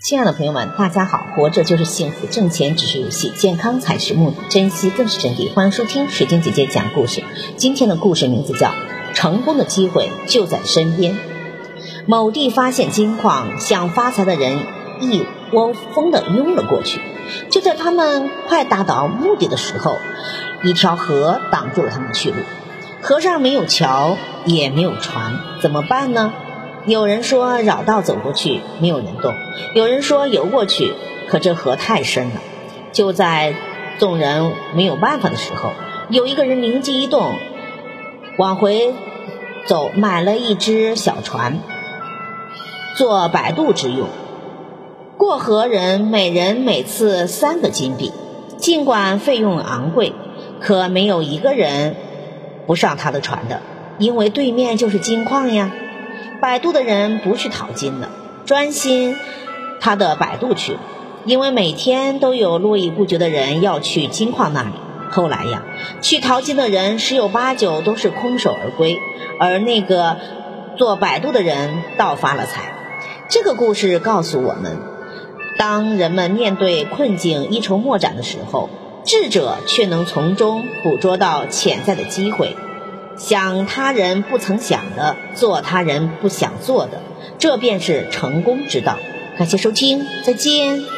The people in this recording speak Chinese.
亲爱的朋友们，大家好！活着就是幸福，挣钱只是游戏，健康才是目的，珍惜更是真谛。欢迎收听水晶姐姐讲故事。今天的故事名字叫《成功的机会就在身边》。某地发现金矿，想发财的人一窝蜂的拥了过去。就在他们快达到目的的时候，一条河挡住了他们的去路。河上没有桥，也没有船，怎么办呢？有人说绕道走过去，没有人动；有人说游过去，可这河太深了。就在众人没有办法的时候，有一个人灵机一动，往回走，买了一只小船，做摆渡之用。过河人每人每次三个金币，尽管费用昂贵，可没有一个人不上他的船的，因为对面就是金矿呀。摆渡的人不去淘金了，专心他的摆渡去了。因为每天都有络绎不绝的人要去金矿那里。后来呀，去淘金的人十有八九都是空手而归，而那个做摆渡的人倒发了财。这个故事告诉我们：当人们面对困境一筹莫展的时候，智者却能从中捕捉到潜在的机会。想他人不曾想的，做他人不想做的，这便是成功之道。感谢收听，再见。